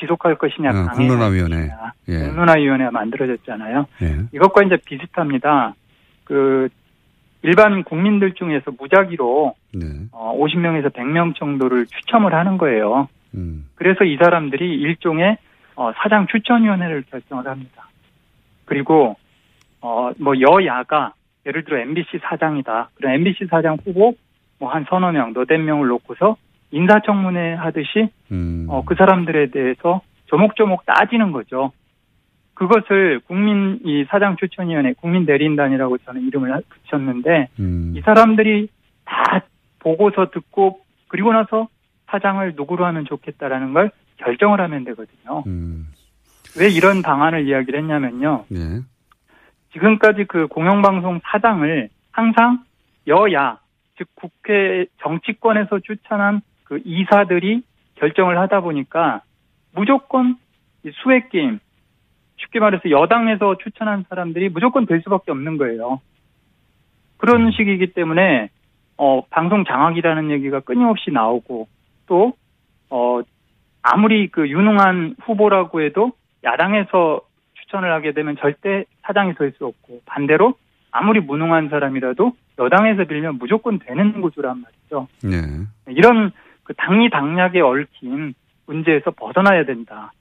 지속할 것이냐, 어, 강행할 공론화위원회. 예. 공론화위원회가 만들어졌잖아요. 예. 이것과 이제 비슷합니다. 그 일반 국민들 중에서 무작위로 네. 어, 50명에서 100명 정도를 추첨을 하는 거예요. 음. 그래서 이 사람들이 일종의 어, 사장 추천위원회를 결정을 합니다. 그리고 어, 뭐 여야가 예를 들어 MBC 사장이다. 그럼 MBC 사장 후보 뭐 한 서너 명, 너댓 명을 놓고서 인사청문회 하듯이 음. 어, 그 사람들에 대해서 조목조목 따지는 거죠. 그것을 국민 이 사장 추천위원회 국민 대리인단이라고 저는 이름을 하- 붙였는데 음. 이 사람들이 다 보고서 듣고 그리고 나서 사장을 누구로 하면 좋겠다라는 걸 결정을 하면 되거든요. 음. 왜 이런 방안을 이야기를 했냐면요. 예. 지금까지 그 공영방송 사장을 항상 여야, 즉 국회 정치권에서 추천한 그 이사들이 결정을 하다 보니까 무조건 이 수액 게임, 쉽게 말해서 여당에서 추천한 사람들이 무조건 될 수밖에 없는 거예요. 그런 식이기 때문에 어 방송 장악이라는 얘기가 끊임없이 나오고 또 어 아무리 그 유능한 후보라고 해도 야당에서 추천을 하게 되면 절대 사장이 될 수 없고 반대로 아무리 무능한 사람이라도 여당에서 빌면 무조건 되는 구조란 말이죠. 네. 이런 그 당리 당략에 얽힌 문제에서 벗어나야 된다.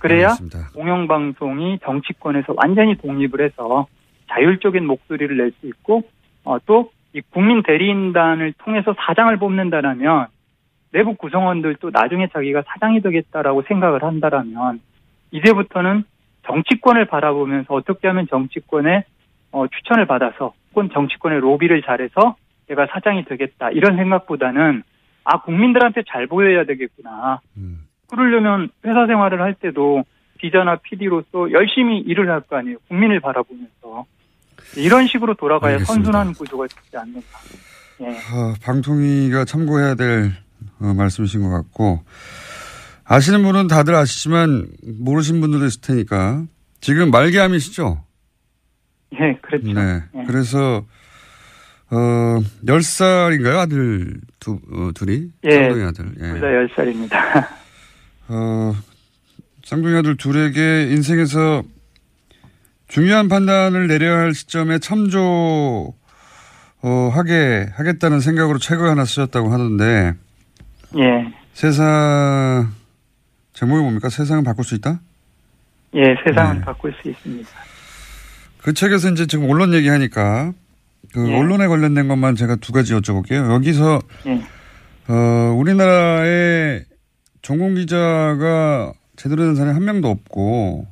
그래야 알겠습니다. 공영방송이 정치권에서 완전히 독립을 해서 자율적인 목소리를 낼 수 있고 어, 또 이 국민 대리인단을 통해서 사장을 뽑는다라면 내부 구성원들도 나중에 자기가 사장이 되겠다라고 생각을 한다라면 이제부터는 정치권을 바라보면서 어떻게 하면 정치권의 어, 추천을 받아서 혹은 정치권의 로비를 잘해서 내가 사장이 되겠다 이런 생각보다는 아 국민들한테 잘 보여야 되겠구나. 그러려면 회사 생활을 할 때도 기자나 PD로서 열심히 일을 할 거 아니에요. 국민을 바라보면서 이런 식으로 돌아가야 알겠습니다. 선순환 구조가 되지 않는가. 예. 아, 방통위가 참고해야 될 어, 말씀이신 것 같고 아시는 분은 다들 아시지만 모르신 분들도 있을 테니까 지금 말기암이시죠? 예, 그렇죠. 네. 예. 그래서 어 10살인가요? 아들 두 어, 둘이? 예. 쌍둥이 아들. 예. 둘다 10살입니다. [laughs] 어 쌍둥이 아들 둘에게 인생에서 중요한 판단을 내려야 할 시점에 참조 어, 하게 하겠다는 생각으로 책을 하나 쓰셨다고 하던데 예. 세상 제목이 뭡니까? 세상을 바꿀 수 있다? 예, 세상을 네. 바꿀 수 있습니다. 그 책에서 이제 지금 언론 얘기하니까 그 예. 언론에 관련된 것만 제가 두 가지 여쭤볼게요. 여기서 예. 어, 우리나라에 전공 기자가 제대로 된 사람이 한 명도 없고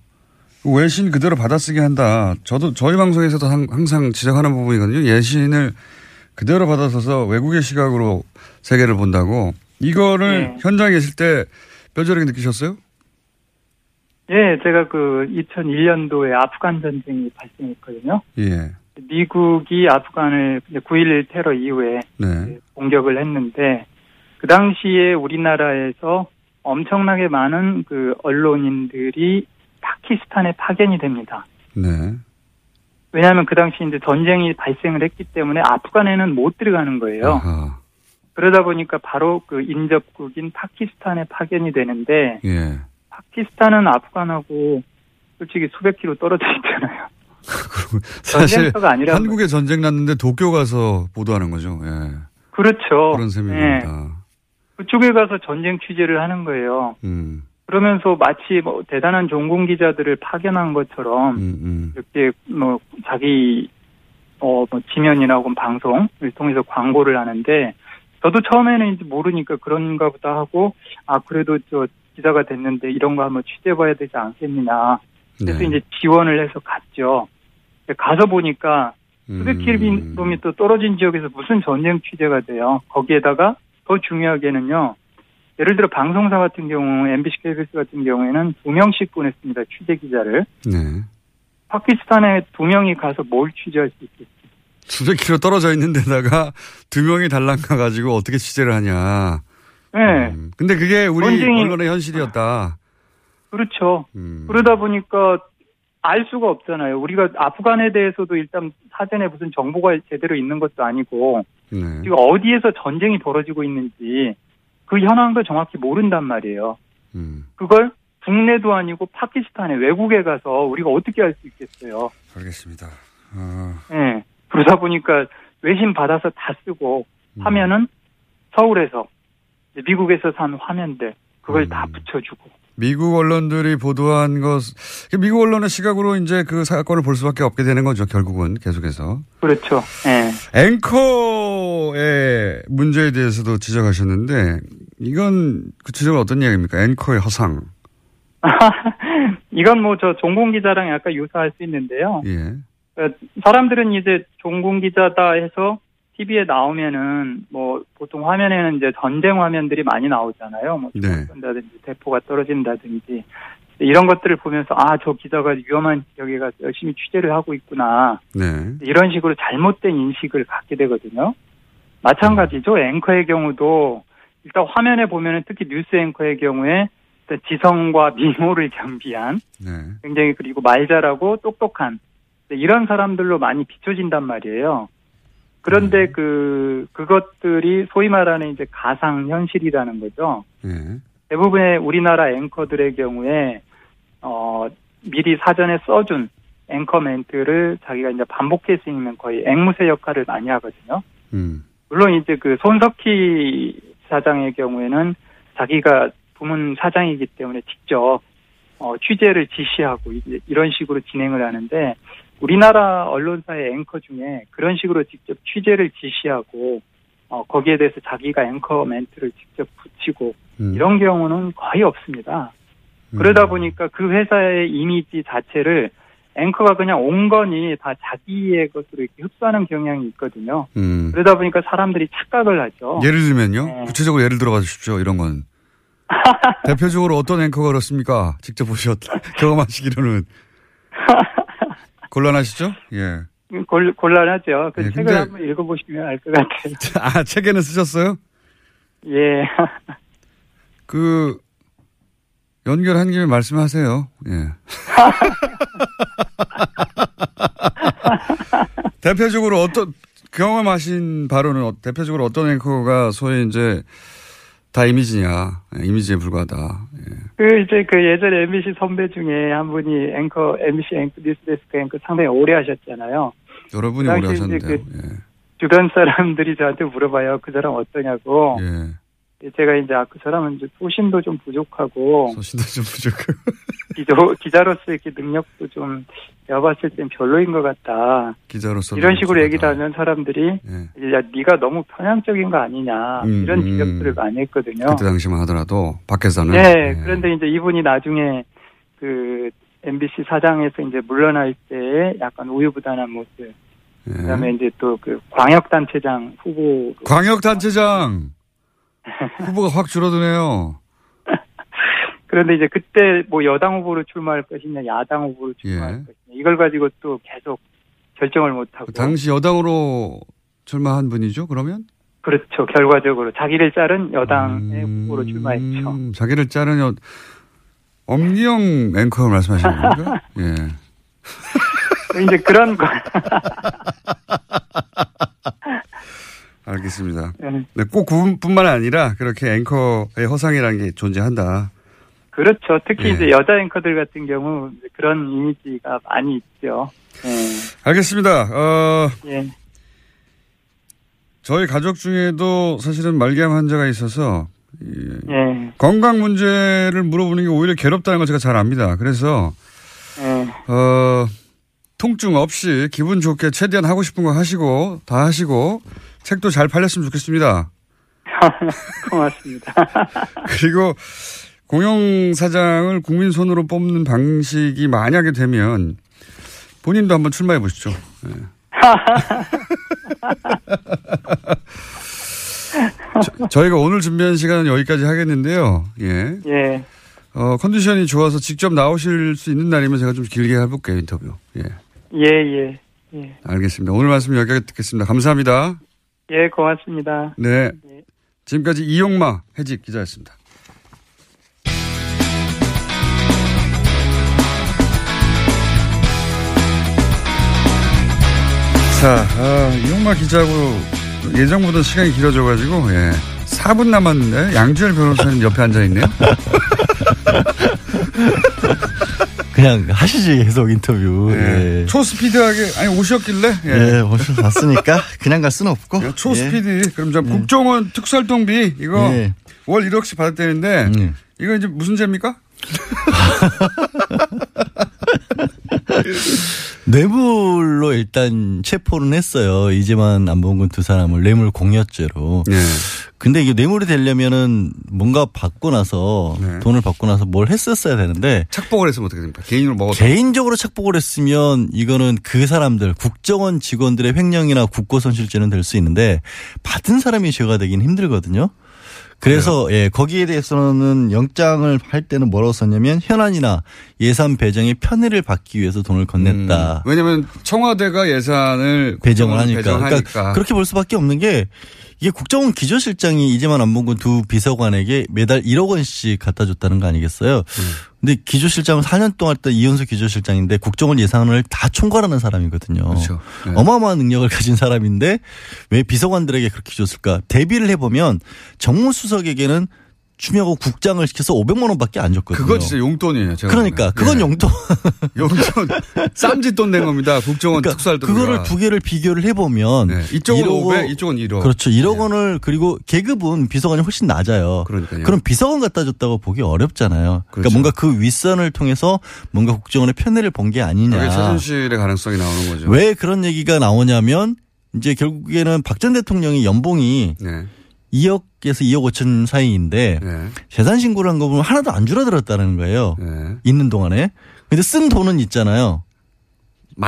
그 외신 그대로 받아쓰게 한다. 저도 저희 방송에서도 항- 항상 지적하는 부분이거든요. 예신을 그대로 받아서서 외국의 시각으로 세계를 본다고. 이거를 네. 현장에 계실 때 뼈저리게 느끼셨어요? 예, 제가 그 2001년도에 아프간 전쟁이 발생했거든요. 예. 미국이 아프간을 9.11 테러 이후에 네. 공격을 했는데 그 당시에 우리나라에서 엄청나게 많은 그 언론인들이 파키스탄에 파견이 됩니다. 네. 왜냐하면 그 당시 이제 전쟁이 발생을 했기 때문에 아프간에는 못 들어가는 거예요. 아하. 그러다 보니까 바로 그 인접국인 파키스탄에 파견이 되는데 예. 파키스탄은 아프간하고 솔직히 수백 킬로 떨어져 있잖아요. [laughs] 사실 한국에 전쟁 났는데 도쿄 가서 보도하는 거죠. 예. 그렇죠. 그런 셈입니다. 그쪽에 가서 전쟁 취재를 하는 거예요. 음. 그러면서 마치 뭐 대단한 전공 기자들을 파견한 것처럼 음, 이렇게 뭐 자기 어 뭐 지면이나 혹은 방송을 통해서 광고를 하는데 저도 처음에는 이제 모르니까 그런가 보다 하고 아 그래도 저 기자가 됐는데 이런 거 한번 취재해봐야 되지 않겠느냐 그래서 네. 이제 지원을 해서 갔죠. 가서 보니까 음. 수백 킬로미터 떨어진 지역에서 무슨 전쟁 취재가 돼요. 거기에다가 더 중요하게는요. 예를 들어 방송사 같은 경우 MBC, KBS 같은 경우에는 두 명씩 보냈습니다. 취재 기자를. 네. 파키스탄에 두 명이 가서 뭘 취재할 수 있겠어요? 수백 킬로 떨어져 있는 데다가 두 명이 달랑 가 가지고 어떻게 취재를 하냐. 네. 근데 그게 우리 언론의 현실이었다. 그렇죠. 음. 그러다 보니까 알 수가 없잖아요. 우리가 아프간에 대해서도 일단 사전에 무슨 정보가 제대로 있는 것도 아니고 네. 지금 어디에서 전쟁이 벌어지고 있는지 그 현황도 정확히 모른단 말이에요. 음. 그걸 국내도 아니고 파키스탄에 외국에 가서 우리가 어떻게 알수 있겠어요. 알겠습니다. 어, 예. 그러다 보니까 외신 받아서 다 쓰고 음. 화면은 서울에서 미국에서 산 화면들 그걸 음. 다 붙여주고 미국 언론들이 보도한 것, 미국 언론의 시각으로 이제 그 사건을 볼 수밖에 없게 되는 거죠, 결국은 계속해서. 그렇죠. 예. 앵커의 문제에 대해서도 지적하셨는데, 이건 구체적으로 어떤 이야기입니까? 앵커의 허상. [laughs] 이건 뭐 저 종공 기자랑 약간 유사할 수 있는데요. 예. 어, 사람들은 이제 종공 기자다 해서 TV에 나오면은 뭐 보통 화면에는 이제 전쟁 화면들이 많이 나오잖아요. 뭐 네. 쏜다든지 대포가 떨어진다든지 이런 것들을 보면서 아 저 기자가 위험한 지역에 가서 열심히 취재를 하고 있구나 네. 이런 식으로 잘못된 인식을 갖게 되거든요. 마찬가지죠. 앵커의 경우도 일단 화면에 보면은 특히 뉴스 앵커의 경우에 일단 지성과 미모를 겸비한 네. 굉장히 그리고 말 잘하고 똑똑한 이런 사람들로 많이 비춰진단 말이에요. 그런데 그 그것들이 소위 말하는 이제 가상 현실이라는 거죠. 예. 대부분의 우리나라 앵커들의 경우에 어 미리 사전에 써준 앵커 멘트를 자기가 이제 반복해 쓰면 거의 앵무새 역할을 많이 하거든요. 음. 물론 이제 그 손석희 사장의 경우에는 자기가 부문 사장이기 때문에 직접 어, 취재를 지시하고 이제 이런 식으로 진행을 하는데 우리나라 언론사의 앵커 중에 그런 식으로 직접 취재를 지시하고 어, 거기에 대해서 자기가 앵커 멘트를 직접 붙이고 음. 이런 경우는 거의 없습니다. 그러다 보니까 그 회사의 이미지 자체를 앵커가 그냥 온건이 다 자기의 것으로 이렇게 흡수하는 경향이 있거든요. 음. 그러다 보니까 사람들이 착각을 하죠. 예를 들면요? 네. 구체적으로 예를 들어가 주십시오, 이런 건. [laughs] 대표적으로 어떤 앵커가 그렇습니까? 직접 보셨, [laughs] 경험하시기로는. [laughs] 곤란하시죠? 예. 곤, 곤란하죠. 그 네, 책을 근데- 한번 읽어보시면 알 것 같아요. [laughs] 아, 책에는 쓰셨어요? 예. [laughs] 그, 연결한 김에 말씀하세요. 예. [laughs] 대표적으로 어떤, 경험하신 바로는 어- 대표적으로 어떤 앵커가 소위 이제 다 이미지냐, 예, 이미지에 불과하다. 예. 그 이제 그 예전에 MBC 선배 중에 한 분이 앵커 MBC 앵커 뉴스데스크 앵커 상당히 오래 하셨잖아요. 여러분이 그 오래 당시에 이제 하셨는데요. 주변 사람들이 저한테 물어봐요. 그 사람 어떠냐고. 예. 제가 이제 아, 그 사람은 이제 소신도 좀 부족하고 소신도 좀 부족하고 [laughs] 기자, 기자로서 이렇게 능력도 좀 내가 봤을 땐 별로인 것 같다. 기자로서 이런 식으로 얘기를 하면 사람들이 예. 야 네가 너무 편향적인 거 아니냐 음, 이런 음. 지적들을 많이 했거든요. 그때 당시만 하더라도 밖에서는 네, 예. 그런데 이제 이분이 나중에 그 MBC 사장에서 이제 물러날 때 약간 우유부단한 모습. 예. 그다음에 이제 또 그 광역단체장 후보. 광역단체장 [laughs] 후보가 확 줄어드네요. 그런데 이제 그때 뭐 여당 후보로 출마할 것이냐, 야당 후보로 출마할 예. 것이냐 이걸 가지고 또 계속 결정을 못 하고. 그 당시 여당으로 출마한 분이죠. 그러면 그렇죠. 결과적으로 자기를 자른 여당의 후보로 출마했죠. 음, 자기를 자른 여 엄기영 앵커 말씀하시는 겁니까? [laughs] 예. 이제 그런 거. [laughs] 알겠습니다. 네. 네, 꼭 그분뿐만 아니라 그렇게 앵커의 허상이라는 게 존재한다. 그렇죠. 특히 예. 이제 여자 앵커들 같은 경우 그런 이미지가 많이 있죠. 예. 알겠습니다. 어, 예. 저희 가족 중에도 사실은 말기암 환자가 있어서 이 예. 건강 문제를 물어보는 게 오히려 괴롭다는 걸 제가 잘 압니다. 그래서 예. 어, 통증 없이 기분 좋게 최대한 하고 싶은 거 하시고 다 하시고 책도 잘 팔렸으면 좋겠습니다. [laughs] 고맙습니다. [laughs] 그리고 공영 사장을 국민 손으로 뽑는 방식이 만약에 되면 본인도 한번 출마해 보시죠. 예. [laughs] 저희가 오늘 준비한 시간은 여기까지 하겠는데요. 예. 예. 어, 컨디션이 좋아서 직접 나오실 수 있는 날이면 제가 좀 길게 해볼게요, 인터뷰. 예. 예, 예. 예. 알겠습니다. 오늘 말씀 여기까지 듣겠습니다. 감사합니다. 예, 고맙습니다. 네. 지금까지 이용마 해직 기자였습니다. 자, 아, 이용마 기자하고 예정보다 시간이 길어져가지고, 예. 4분 남았는데, 양지열 변호사님 옆에 앉아있네요. [laughs] 그냥 하시지 계속 인터뷰. 예. 예. 초스피드하게, 아니, 오셨길래, 예, 오셔서 왔으니까 그냥 갈 수는 없고. 예, 초스피드. 그럼 저 국정원 특수활동비, 이거 예. 월 1억씩 받았다는데, 이거 이제 무슨 죄입니까? [laughs] 뇌물로 일단 체포는 했어요. 이재만 안봉근 두 사람을 뇌물 공여죄로. 네. 근데 이게 뇌물이 되려면은 뭔가 받고 나서 돈을 받고 나서 뭘 했었어야 되는데 착복을 했으면 어떻게 됩니까? 개인으로 먹었다. 개인적으로 착복을 했으면 이거는 그 사람들 국정원 직원들의 횡령이나 국고 손실죄는 될 수 있는데 받은 사람이 죄가 되긴 힘들거든요. 그래서 예 거기에 대해서는 영장을 할 때는 뭐라고 썼냐면 현안이나 예산 배정의 편의를 받기 위해서 돈을 건넸다. 왜냐면 청와대가 예산을 배정을 하니까. 배정하니까. 그러니까 그렇게 볼 수밖에 없는 게 이게 국정원 기조실장이 이재만 안봉근 두 비서관에게 매달 1억 원씩 갖다 줬다는 거 아니겠어요? 근데 기조실장은 4년 동안 했던 이현수 기조실장인데 국정원 예산을 다 총괄하는 사람이거든요. 그렇죠. 네. 어마어마한 능력을 가진 사람인데 왜 비서관들에게 그렇게 줬을까? 대비를 해보면 정무수석에게는 추미하고 국장을 시켜서 500만 원밖에 안 줬거든요. 그거 진짜 용돈이에요. 그러니까 보면. 그건 예. 용돈. [laughs] 용돈 쌈짓돈 낸 겁니다. 국정원 그러니까 특수활동. 그거를 두 개를 비교를 해보면 이쪽은 1억 500, 이쪽은 1억. 그렇죠. 1억 원을 그리고 계급은 비서관이 훨씬 낮아요. 그러니까요. 그럼 비서관 갖다 줬다고 보기 어렵잖아요. 그러니까 그렇죠. 뭔가 그 윗선을 통해서 뭔가 국정원의 편애를 본 게 아니냐. 그게 최순실의 가능성이 나오는 거죠. 왜 그런 얘기가 나오냐면 이제 결국에는 박 전 대통령이 연봉이 네. 2억에서 2억 5천 사이인데 재산 신고를 한 거 보면 하나도 안 줄어들었다는 거예요. 네. 있는 동안에. 근데 쓴 돈은 있잖아요.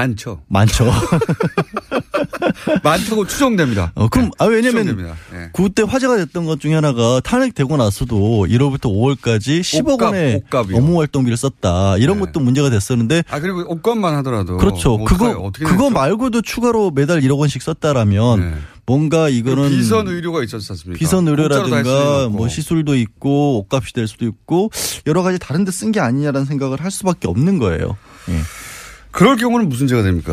많죠. 많죠. [laughs] 많다고 추정됩니다. 어, 그럼, 아, 왜냐면, 추정됩니다. 네. 그때 화제가 됐던 것 중에 하나가 탄핵되고 나서도 1월부터 5월까지 10억 옷값, 원의. 업무 활동비를 썼다. 이런 것도 문제가 됐었는데. 아 그리고 옷값만 하더라도 그렇죠. 뭐 그거, 그거? 말고도 추가로 매달 1억 원씩 썼다라면 뭔가 이거는. 비선 의료가 있었지 않습니까? 비선 의료라든가. 뭐 시술도 있고 옷값이 될 수도 있고 여러 가지 다른 데 쓴 게 아니냐라는 생각을 할 수밖에 없는 거예요. 예. 그럴 경우는 무슨 죄가 됩니까?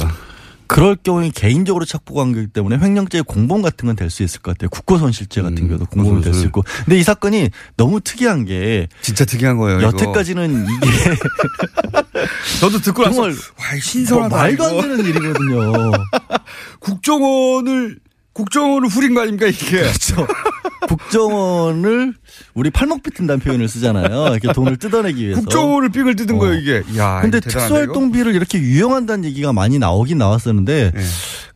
그럴 경우에 개인적으로 착복한 거기 때문에 횡령죄 공범 같은 건 될 수 있을 것 같아요. 국고손실죄 같은 음, 경우도 공범이 될 수 있고. 근데 이 사건이 너무 특이한 게 진짜 특이한 거예요. 이거. 여태까지는 이게 [laughs] 저도 듣고 나서 정말 와 신선하다. 뭐 말도 안 이거. 되는 일이거든요. [laughs] 국정원을 국정원을 후린 거 아닙니까 이게? 그렇죠. 국정원을 우리 팔목 비튼다는 표현을 쓰잖아요. 이렇게 돈을 뜯어내기 위해서. 국정원을 삑을 뜯은 거예요 이게. 야, 근데 특수활동비를 이렇게 유용한다는 얘기가 많이 나오긴 나왔었는데 네.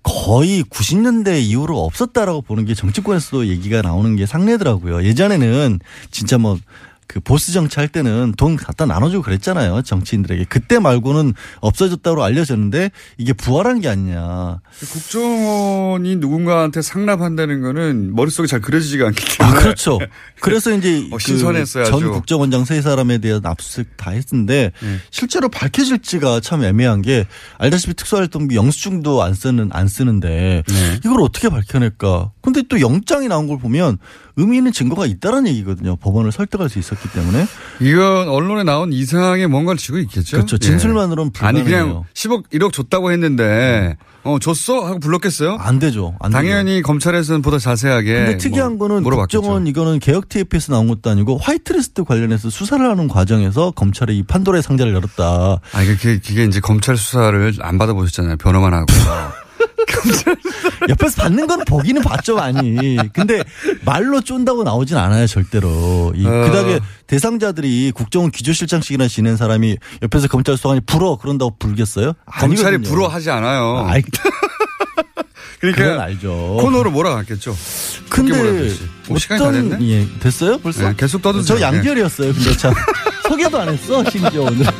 거의 90년대 이후로 없었다라고 보는 게 정치권에서도 얘기가 나오는 게 상례더라고요. 예전에는 진짜 뭐 그 보스 정치 할 때는 돈 갖다 나눠주고 그랬잖아요. 정치인들에게. 그때 말고는 없어졌다고 알려졌는데 이게 부활한 게 아니냐. 국정원이 누군가한테 상납한다는 거는 머릿속에 잘 그려지지가 않기 아, 때문에. 그렇죠. 그래서 이제 [laughs] 어, 그 신선했어요, 아주. 전 국정원장 세 사람에 대한 압수수색 다 했는데 네. 실제로 밝혀질지가 참 애매한 게 알다시피 특수활동비 영수증도 안 쓰는 안 쓰는데 네. 이걸 어떻게 밝혀낼까? 근데 또 영장이 나온 걸 보면 의미 있는 증거가 있다는 얘기거든요. 법원을 설득할 수 있었기 때문에. 이건 언론에 나온 이상의 뭔가를 쥐고 있겠죠. 그렇죠. 진술만으로는 예. 아니 불가능해요. 그냥 10억 1억 줬다고 했는데 어 줬어 하고 불렀겠어요? 안 되죠. 안 당연히 검찰에서는 보다 자세하게. 근데 특이한 뭐 거는 물어봤겠죠. 국정원 이거는 개혁 TF에서 나온 것도 아니고 화이트리스트 관련해서 수사를 하는 과정에서 검찰이 이 판도라의 상자를 열었다. 아 이게 그게 이제 검찰 수사를 안 받아보셨잖아요. 변호만 하고. [laughs] [laughs] 옆에서 받는 건 보기는 봤죠 많이. 근데 말로 쫀다고 나오진 않아요 절대로. 이 어. 그다음에 대상자들이 국정원 기조실장씩이나 지낸 사람이 옆에서 검찰 수사관이 불어 그런다고 불겠어요? 검찰이 아니거든요. 불어 하지 않아요. 아이, [laughs] 그러니까 알죠. 코너로 몰아갔겠죠. 근데. 뭐 시간이 다 됐네? 예 됐어요 벌써? 네, 계속 떠드세요. 저 양결이었어요. 근데 참 소개도 안 했어 심지어 오늘. [laughs]